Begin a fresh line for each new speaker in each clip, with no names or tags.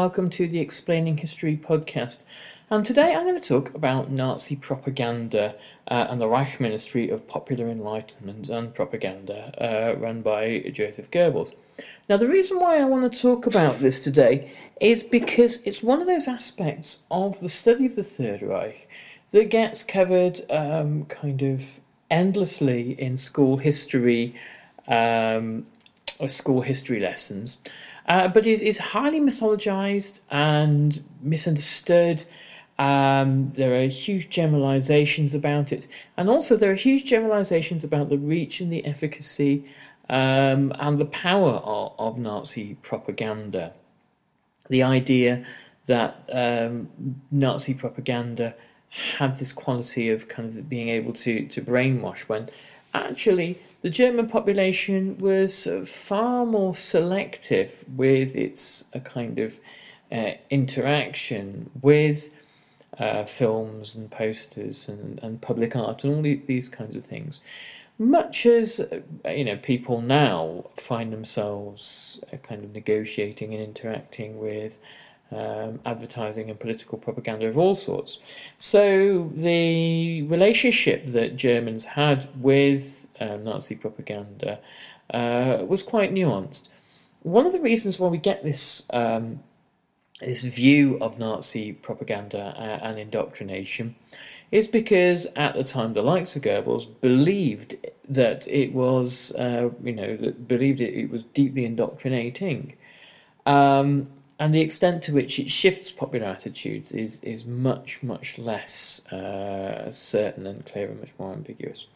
Welcome to the Explaining History podcast. And today I'm going to talk about Nazi propaganda uh, and the Reich Ministry of Popular Enlightenment and Propaganda, uh, run by Joseph Goebbels. Now, the reason why I want to talk about this today is because it's one of those aspects of the study of the Third Reich that gets covered um, kind of endlessly in school history um, or school history lessons uh, but is, is highly mythologized and misunderstood. Um, there are huge generalizations about it, and also there are huge generalizations about the reach and the efficacy um, and the power of, of, Nazi propaganda. The idea that um, Nazi propaganda had this quality of kind of being able to, to brainwash when actually the German population was far more selective with its a kind of uh, interaction with uh, films and posters and, and public art and all these kinds of things. Much as uh, you know, people now find themselves uh, kind of negotiating and interacting with um, advertising and political propaganda of all sorts. So the relationship that Germans had with uh, Nazi propaganda uh, was quite nuanced. One of the reasons why we get this um, this view of Nazi propaganda uh, and indoctrination is because at the time the likes of Goebbels believed that it was, uh, you know, believed it, it was deeply indoctrinating. Um, and the extent to which it shifts popular attitudes is, is much, much less uh, certain and clear and much more ambiguous.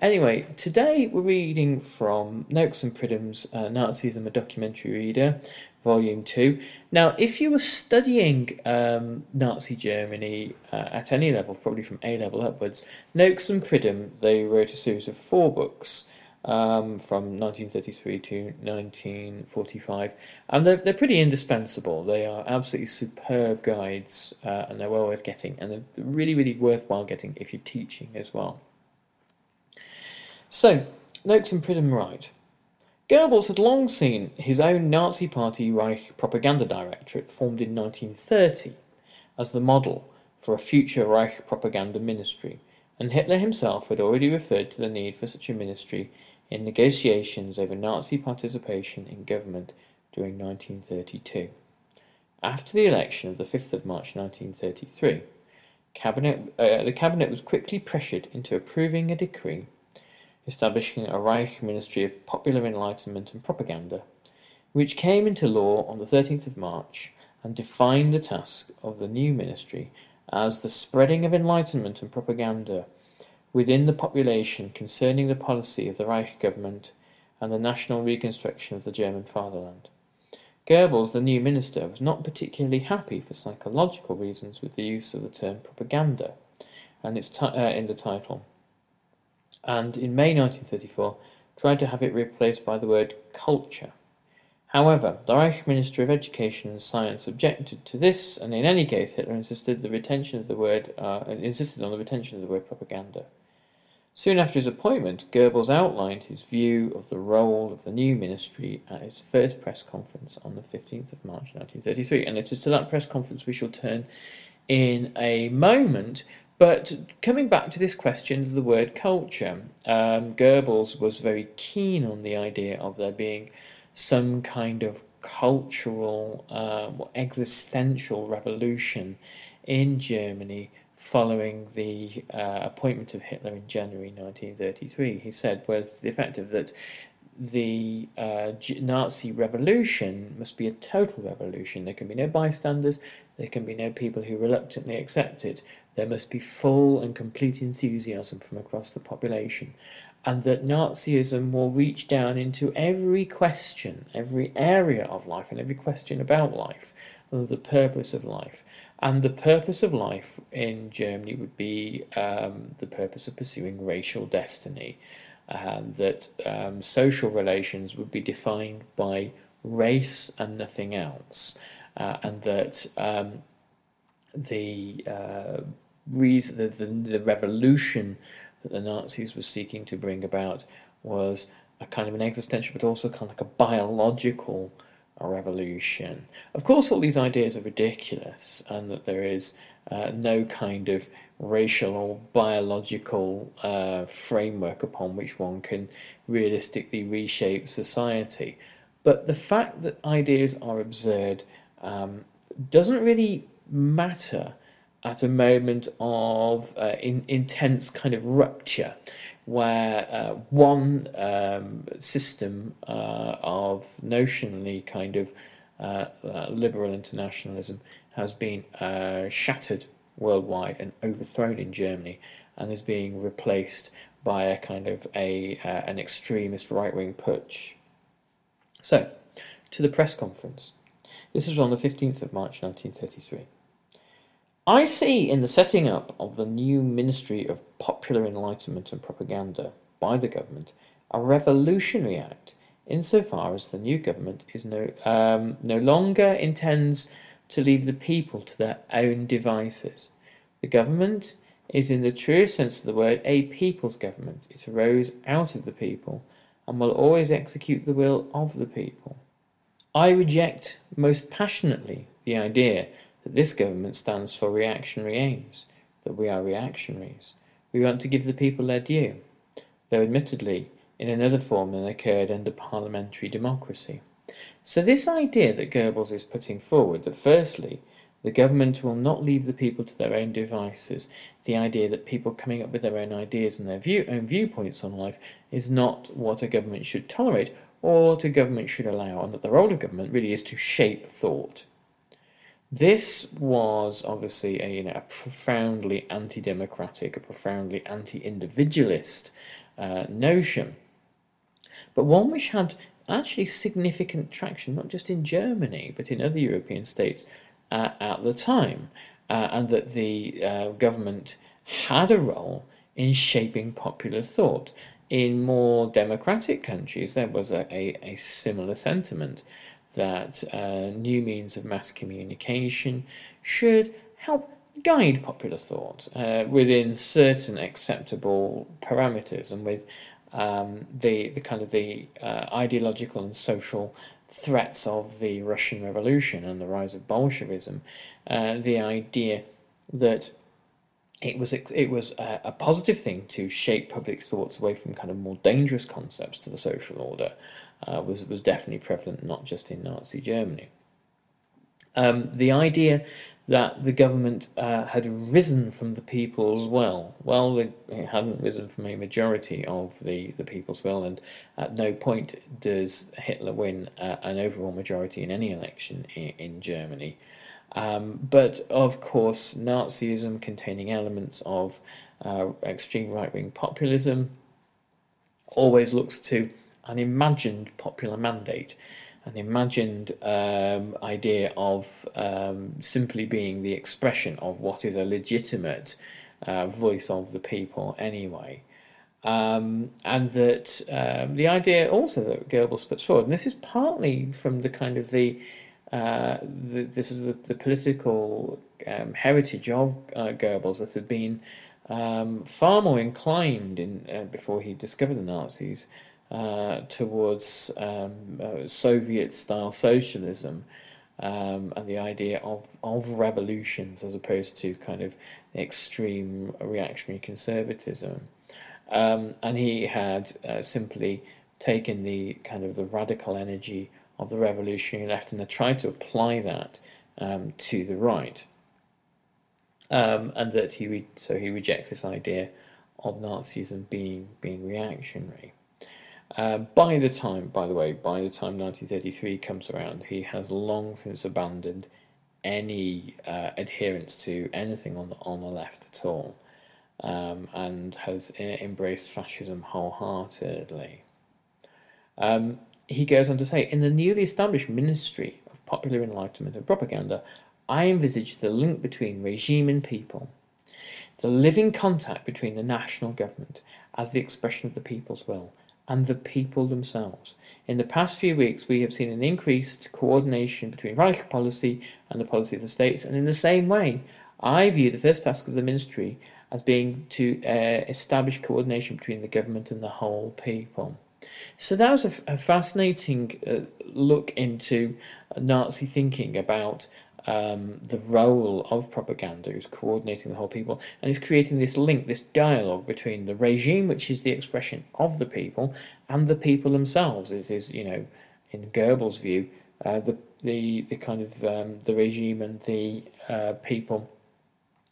Anyway, today we're reading from Noakes and Pridham's uh, Nazism, a Documentary Reader, Volume 2. Now, if you were studying um, Nazi Germany uh, at any level, probably from A level upwards, Noakes and Pridham, they wrote a series of four books um, from 1933 to 1945, and they're, they're pretty indispensable. They are absolutely superb guides, uh, and they're well worth getting, and they're really, really worthwhile getting if you're teaching as well. So, Noakes and Pridham write Goebbels had long seen his own Nazi Party Reich propaganda directorate formed in 1930 as the model for a future Reich propaganda ministry, and Hitler himself had already referred to the need for such a ministry in negotiations over Nazi participation in government during 1932. After the election of the 5th of March 1933, cabinet, uh, the cabinet was quickly pressured into approving a decree establishing a Reich Ministry of Popular Enlightenment and Propaganda, which came into law on the 13th of March and defined the task of the new ministry as the spreading of enlightenment and propaganda within the population concerning the policy of the Reich government and the national reconstruction of the German fatherland. Goebbels, the new minister, was not particularly happy for psychological reasons with the use of the term propaganda and its uh, in the title and in May 1934 tried to have it replaced by the word culture. However, the Reich Ministry of Education and Science objected to this, and in any case, Hitler insisted the retention of the word uh, insisted on the retention of the word propaganda. Soon after his appointment, Goebbels outlined his view of the role of the new ministry at his first press conference on the 15th of March 1933. And it is to that press conference we shall turn in a moment. But coming back to this question of the word culture, um, Goebbels was very keen on the idea of there being some kind of cultural, uh, existential revolution in Germany following the uh, appointment of Hitler in January 1933. He said was the effect of that the uh, Nazi revolution must be a total revolution. There can be no bystanders, there can be no people who reluctantly accept it. There must be full and complete enthusiasm from across the population. And that Nazism will reach down into every question, every area of life, and every question about life, and the purpose of life. And the purpose of life in Germany would be um, the purpose of pursuing racial destiny. Um, that um, social relations would be defined by race and nothing else, uh, and that um, the uh, reason, the, the, the revolution that the Nazis were seeking to bring about was a kind of an existential, but also kind of like a biological revolution. Of course, all these ideas are ridiculous, and that there is uh, no kind of racial or biological uh, framework upon which one can realistically reshape society. But the fact that ideas are absurd um, doesn't really matter at a moment of uh, in, intense kind of rupture where uh, one um, system uh, of notionally kind of uh, uh liberal internationalism has been uh, shattered worldwide and overthrown in Germany and is being replaced by a kind of a an extremist right wing putsch. So, to the press conference. This was on the 15th of March 1933. I see in the setting up of the new Ministry of Popular Enlightenment and Propaganda by the government a revolutionary act insofar as the new government is no, um, no longer intends to leave the people to their own devices. The government is, in the truest sense of the word, a people's government. It arose out of the people and will always execute the will of the people. I reject most passionately the idea that this government stands for reactionary aims, that we are reactionaries. We want to give the people their due, though admittedly in another form than occurred under parliamentary democracy. So, this idea that Goebbels is putting forward, that firstly, the government will not leave the people to their own devices, the idea that people coming up with their own ideas and their view, own viewpoints on life is not what a government should tolerate or what a government should allow, and that the role of government really is to shape thought. This was obviously a, you know, a profoundly anti democratic, a profoundly anti individualist uh, notion, but one which had actually significant traction, not just in Germany, but in other European states uh, at the time, uh, and that the uh, government had a role in shaping popular thought. In more democratic countries, there was a, a, a similar sentiment that uh, new means of mass communication should help guide popular thought uh, within certain acceptable parameters and with um, the, the kind of the uh, ideological and social threats of the Russian Revolution and the rise of Bolshevism, uh, the idea that it was it was a, a, positive thing to shape public thoughts away from kind of more dangerous concepts to the social order, uh, was was definitely prevalent, not just in Nazi Germany. Um, the idea that the government uh, had risen from the people's will. Well, it hadn't risen from a majority of the, the people's will, and at no point does Hitler win uh, an overall majority in any election in, in Germany. Um, but of course, Nazism containing elements of uh, extreme right wing populism always looks to an imagined popular mandate, an imagined um, idea of um, simply being the expression of what is a legitimate uh, voice of the people anyway. Um, and that um, the idea also that Goebbels puts forward, and this is partly from the kind of the uh, the, this is the, the political um, heritage of uh, Goebbels that had been um, far more inclined in uh, before he discovered the Nazis uh, towards um, uh, Soviet-style socialism um, and the idea of of revolutions as opposed to kind of extreme reactionary conservatism. Um, and he had uh, simply taken the kind of the radical energy of the revolutionary left and tried to apply that um, to the right. Um, and that he re- so he rejects this idea of Nazism being being reactionary. Uh, by the time, by the way, by the time 1933 comes around, he has long since abandoned any uh, adherence to anything on the on the left at all, um, and has uh, embraced fascism wholeheartedly. Um, he goes on to say, in the newly established Ministry of Popular Enlightenment and Propaganda, I envisage the link between regime and people, the living contact between the national government as the expression of the people's will and the people themselves. In the past few weeks, we have seen an increased coordination between Reich policy and the policy of the states, and in the same way, I view the first task of the ministry as being to uh, establish coordination between the government and the whole people. So that was a, fascinating uh, look into Nazi thinking about um, the role of propaganda is coordinating the whole people and is creating this link, this dialogue between the regime, which is the expression of the people, and the people themselves. It is, you know, in Goebbels' view, uh, the the the kind of um, the regime and the uh, people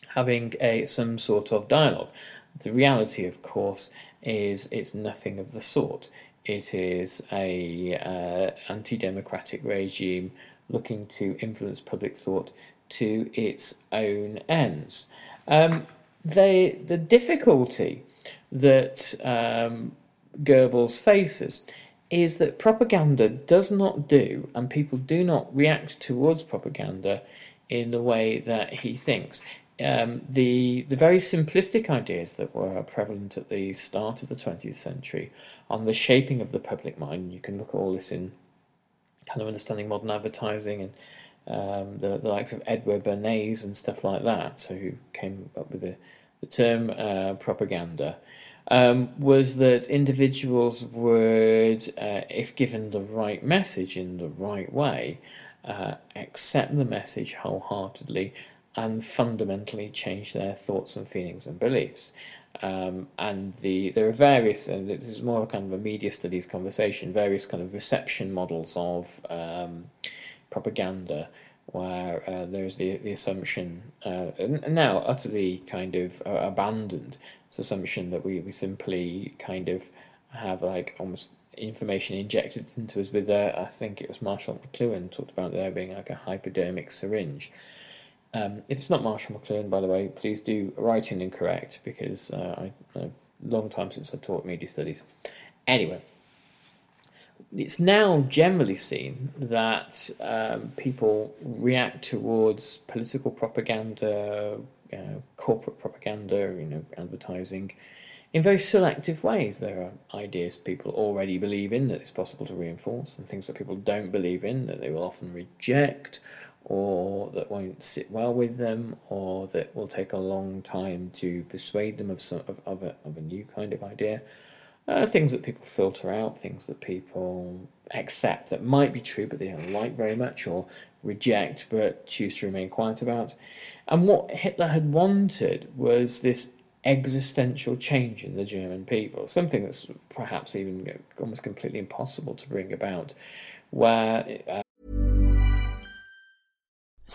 having a some sort of dialogue. The reality, of course, is it's nothing of the sort. It is a uh, anti-democratic regime looking to influence public thought to its own ends. Um, they, the difficulty that um, Goebbels faces is that propaganda does not do, and people do not react towards propaganda in the way that he thinks. Um, the the very simplistic ideas that were prevalent at the start of the 20th century on the shaping of the public mind, you can look at all this in kind of understanding modern advertising and um, the, the likes of Edward Bernays and stuff like that, so who came up with the, the term uh, propaganda, um, was that individuals would, uh, if given the right message in the right way, uh, accept the message wholeheartedly and fundamentally change their thoughts and feelings and beliefs. Um, and the there are various, and this is more kind of a media studies conversation, various kind of reception models of um, propaganda, where uh, there's the the assumption, uh, now utterly kind of uh, abandoned, this assumption that we, we simply kind of have like almost information injected into us with, uh, I think it was Marshall McLuhan talked about there being like a hypodermic syringe. Um, if it's not Marshall McLuhan, by the way, please do write in and correct because uh, I, a long time since I taught media studies. Anyway, it's now generally seen that um, people react towards political propaganda, uh, corporate propaganda, you know, advertising, in very selective ways. There are ideas people already believe in that it's possible to reinforce, and things that people don't believe in that they will often reject or that won't sit well with them, or that will take a long time to persuade them of some of, of, a, of a new kind of idea. Uh, things that people filter out, things that people accept that might be true but they don't like very much, or reject but choose to remain quiet about. And what Hitler had wanted was this existential change in the German people, something that's perhaps even almost completely impossible to bring about, where uh,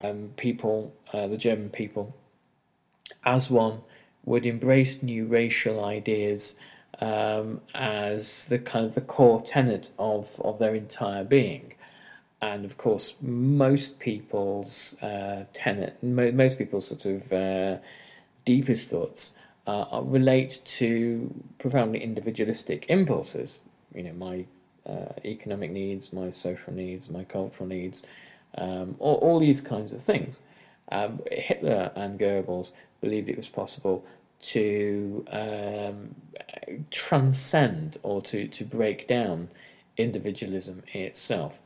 Um, people, uh, the German people, as one, would embrace new racial ideas um, as the kind of the core tenet of, of their entire being. And of course, most people's uh, tenet, mo- most people's sort of uh, deepest thoughts uh, relate to profoundly individualistic impulses. You know, my uh, economic needs, my social needs, my cultural needs, um, all, all, these kinds of things. Um, Hitler and Goebbels believed it was possible to um, transcend or to, to break down individualism itself.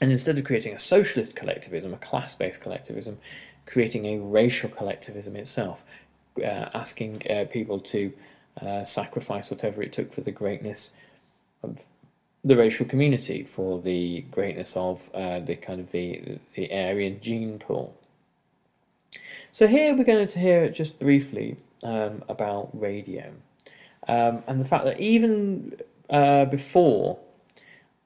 And instead of creating a socialist collectivism, a class based collectivism, creating a racial collectivism itself, uh, asking uh, people to uh, sacrifice whatever it took for the greatness of the racial community, for the greatness of uh, the kind of the, the Aryan gene pool. So here we're going to hear just briefly um, about radio um, and the fact that even uh, before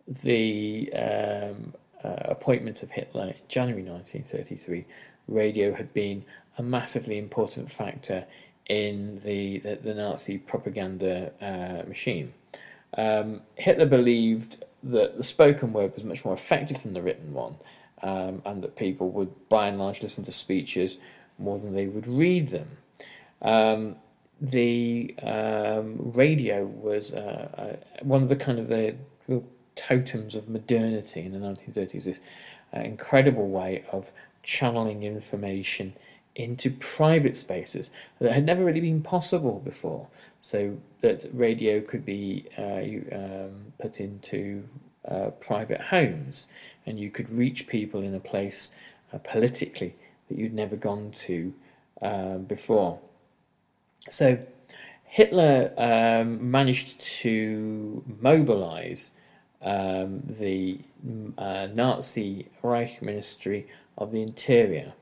the um, uh, appointment of Hitler in January 1933, radio had been a massively important factor in the, the, the Nazi propaganda uh, machine. Um, Hitler believed that the spoken word was much more effective than the written one, um, and that people would by and large listen to speeches more than they would read them. Um, the um, radio was uh, uh, one of the kind of the totems of modernity in the 1930s. This uh, incredible way of channeling information into private spaces that had never really been possible before. So that radio could be uh, um, put into uh, private homes, and you could reach people in a place uh, politically that you'd never gone to um, before. So Hitler um, managed to mobilize um, the uh, Nazi Reich Ministry of the Interior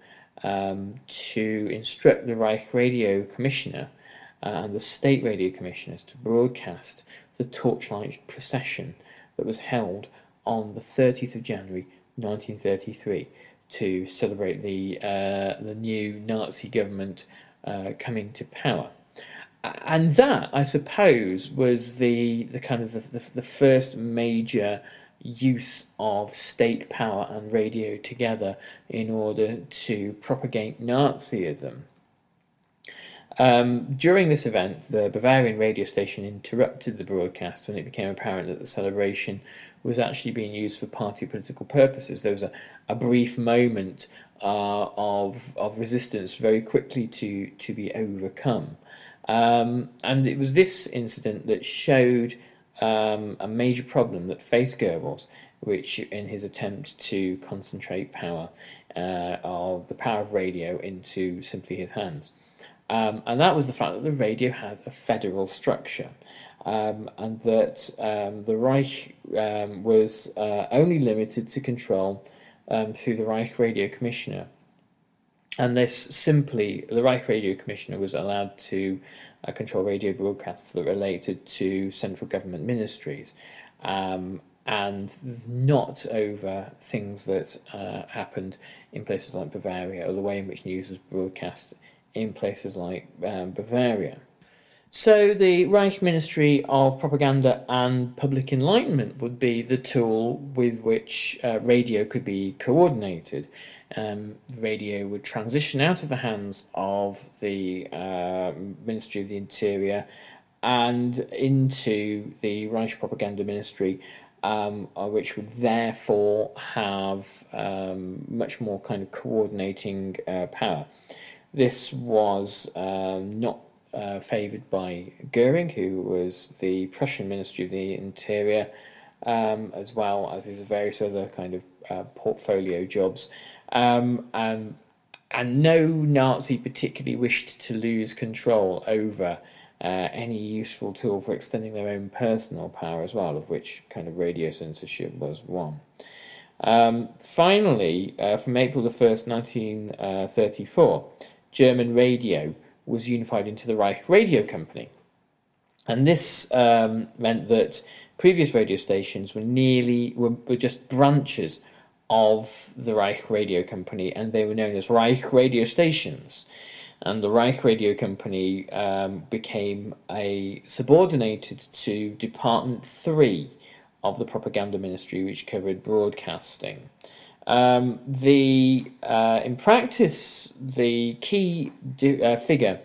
um, to instruct the Reich Radio Commissioner uh, and the State Radio Commissioners to broadcast the torchlight procession that was held on the 30th of January 1933 to celebrate the uh, the new Nazi government uh, coming to power. And that, I suppose, was the, the kind of the, the, the first major use of state power and radio together in order to propagate Nazism. Um, during this event, the Bavarian radio station interrupted the broadcast when it became apparent that the celebration was actually being used for party political purposes. There was a, a brief moment uh, of, of resistance very quickly to, to be overcome. Um, and it was this incident that showed um, a major problem that faced Goebbels, which, in his attempt to concentrate power uh, of the power of radio into simply his hands. Um, and that was the fact that the radio had a federal structure. Um, and that um, the Reich um, was uh, only limited to control um, through the Reich Radio Commissioner. And this simply, the Reich Radio Commissioner was allowed to uh, control radio broadcasts that related to central government ministries um, and not over things that uh, happened in places like Bavaria or the way in which news was broadcast in places like um, Bavaria. So the Reich Ministry of Propaganda and Public Enlightenment would be the tool with which uh, radio could be coordinated um, radio would transition out of the hands of the uh, Ministry of the Interior and into the Reich Propaganda Ministry, um, uh, which would therefore have um, much more kind of coordinating uh, power. This was um, not uh, favoured by Goering, who was the Prussian Ministry of the Interior, um, as well as his various other kind of uh, portfolio jobs. Um, and, and no Nazi particularly wished to lose control over uh, any useful tool for extending their own personal power as well, of which kind of radio censorship was one. Um, finally, uh, from April the 1st, 1934, German radio was unified into the Reich Radio Company. And this um, meant that previous radio stations were nearly were, were just branches of the Reich Radio Company, and they were known as Reich radio stations. And the Reich Radio Company um, became a subordinated to Department Three of the Propaganda Ministry, which covered broadcasting. Um, the uh, in practice, the key uh, figure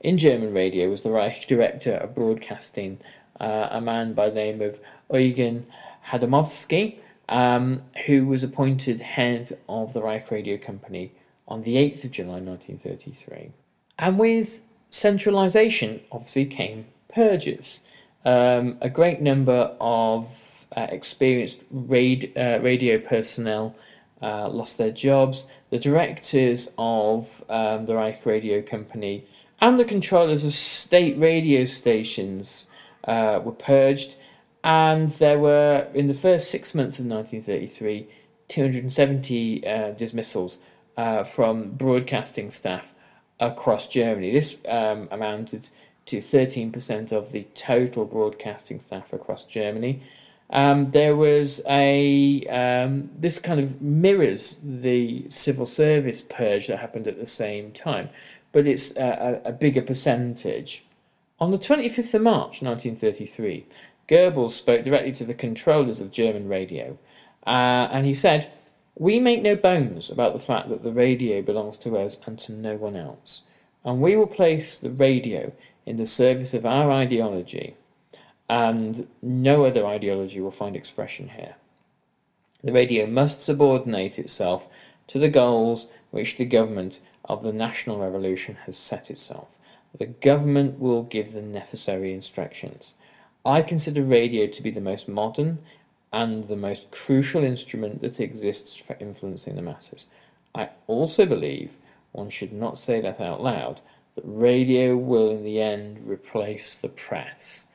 in German radio was the Reich Director of Broadcasting, uh, a man by the name of Eugen Hadamovsky, um, who was appointed head of the Reich Radio Company on the 8th of July 1933. And with centralisation, obviously, came purges. Um, a great number of uh, experienced uh, radio personnel uh, lost their jobs. The directors of um, the Reich Radio Company and the controllers of state radio stations uh, were purged, and there were, in the first six months of 1933, 270 uh, dismissals uh, from broadcasting staff across Germany. This um, amounted to 13% of the total broadcasting staff across Germany. Um, there was a um, this kind of mirrors the civil service purge that happened at the same time, but it's a, a bigger percentage. On the 25th of March 1933, Goebbels spoke directly to the controllers of German radio, uh, and he said, We make no bones about the fact that the radio belongs to us and to no one else, and we will place the radio in the service of our ideology and no other ideology will find expression here. The radio must subordinate itself to the goals which the government of the national revolution has set itself. The government will give the necessary instructions. I consider radio to be the most modern and the most crucial instrument that exists for influencing the masses. I also believe, one should not say that out loud, that radio will in the end replace the press.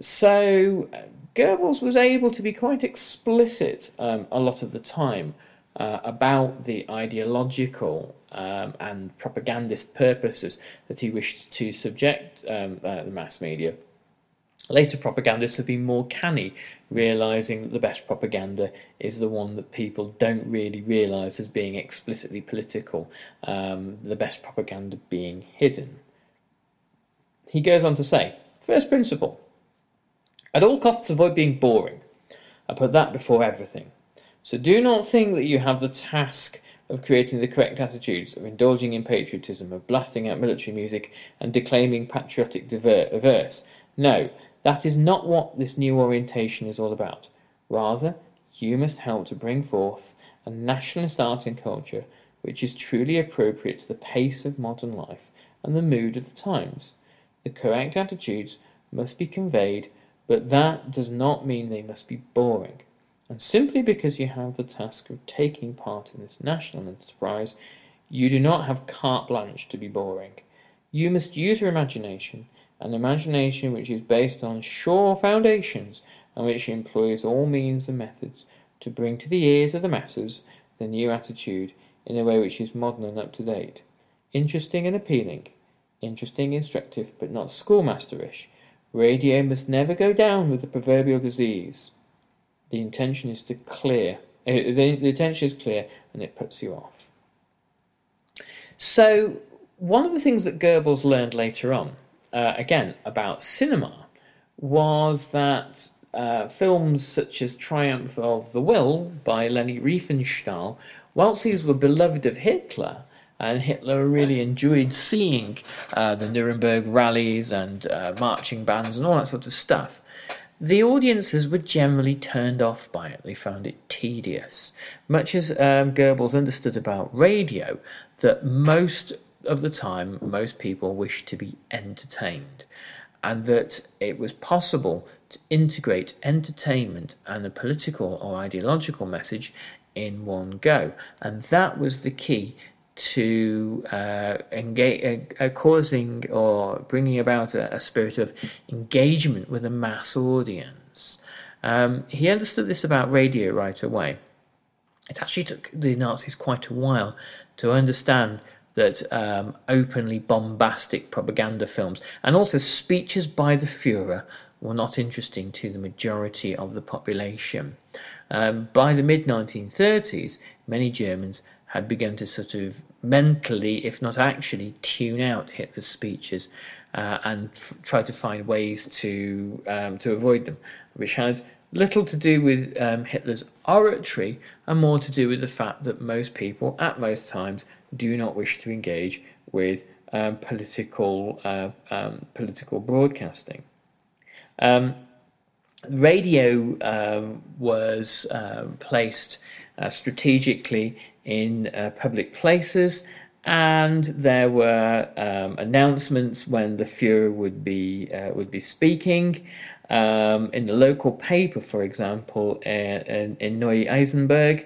So Goebbels was able to be quite explicit um, a lot of the time uh, about the ideological um, and propagandist purposes that he wished to subject um, uh, the mass media. Later propagandists have been more canny, realizing that the best propaganda is the one that people don't really realize as being explicitly political, um, the best propaganda being hidden. He goes on to say, first principle at all costs, avoid being boring. I put that before everything. So do not think that you have the task of creating the correct attitudes, of indulging in patriotism, of blasting out military music and declaiming patriotic verse. No, that is not what this new orientation is all about. Rather, you must help to bring forth a nationalist art and culture which is truly appropriate to the pace of modern life and the mood of the times. The correct attitudes must be conveyed but that does not mean they must be boring. And simply because you have the task of taking part in this national enterprise, you do not have carte blanche to be boring. You must use your imagination, an imagination which is based on sure foundations and which employs all means and methods to bring to the ears of the masses the new attitude in a way which is modern and up to date. Interesting and appealing, interesting, instructive, but not schoolmasterish, Radio must never go down with the proverbial disease. The intention is to clear. Uh, the, the intention is clear, and it puts you off. So, one of the things that Goebbels learned later on, uh, again about cinema, was that uh, films such as Triumph of the Will by Leni Riefenstahl whilst these were beloved of Hitler, and Hitler really enjoyed seeing uh, the Nuremberg rallies and uh, marching bands and all that sort of stuff. The audiences were generally turned off by it. They found it tedious. Much as um, Goebbels understood about radio, that most of the time, most people wished to be entertained, and that it was possible to integrate entertainment and a political or ideological message in one go. And that was the key to uh, engage, uh, uh, causing or bringing about a, a, spirit of engagement with a mass audience. Um, he understood this about radio right away. It actually took the Nazis quite a while to understand that um, openly bombastic propaganda films and also speeches by the Fuhrer were not interesting to the majority of the population. Um, by the mid 1930s, many Germans had begun to sort of mentally, if not actually, tune out Hitler's speeches uh, and f- try to find ways to um, to avoid them, which had little to do with um, Hitler's oratory and more to do with the fact that most people, at most times, do not wish to engage with um, political uh, um, political broadcasting. Um, radio um, was uh, placed strategically in uh, public places, and there were um, announcements when the Fuhrer would be uh, would be speaking. Um, in the local paper, for example, in, in Neu-Isenburg,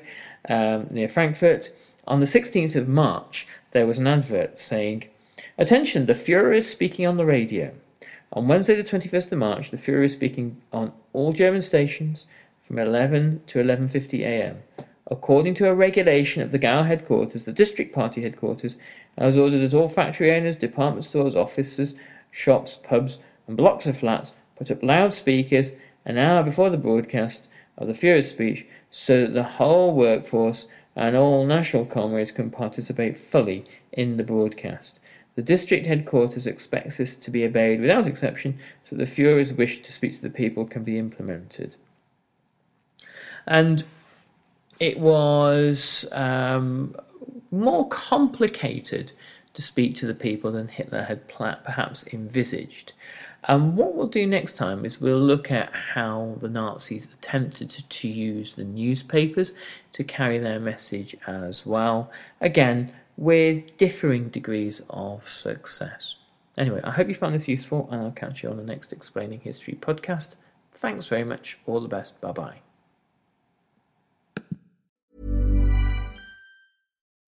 um, near Frankfurt, on the 16th of March, there was an advert saying, Attention, the Fuhrer is speaking on the radio. On Wednesday, the 21st of March, the Fuhrer is speaking on all German stations from 11 to 11.50 a.m. According to a regulation of the Gau headquarters, the district party headquarters, has ordered that all factory owners, department stores, offices, shops, pubs, and blocks of flats put up loudspeakers an hour before the broadcast of the Fuhrer's speech so that the whole workforce and all national comrades can participate fully in the broadcast. The district headquarters expects this to be obeyed without exception so that the Fuhrer's wish to speak to the people can be implemented. And it was um, more complicated to speak to the people than Hitler had perhaps envisaged. And what we'll do next time is we'll look at how the Nazis attempted to, to use the newspapers to carry their message as well, again, with differing degrees of success. Anyway, I hope you found this useful, and I'll catch you on the next Explaining History podcast. Thanks very much. All the best. Bye bye.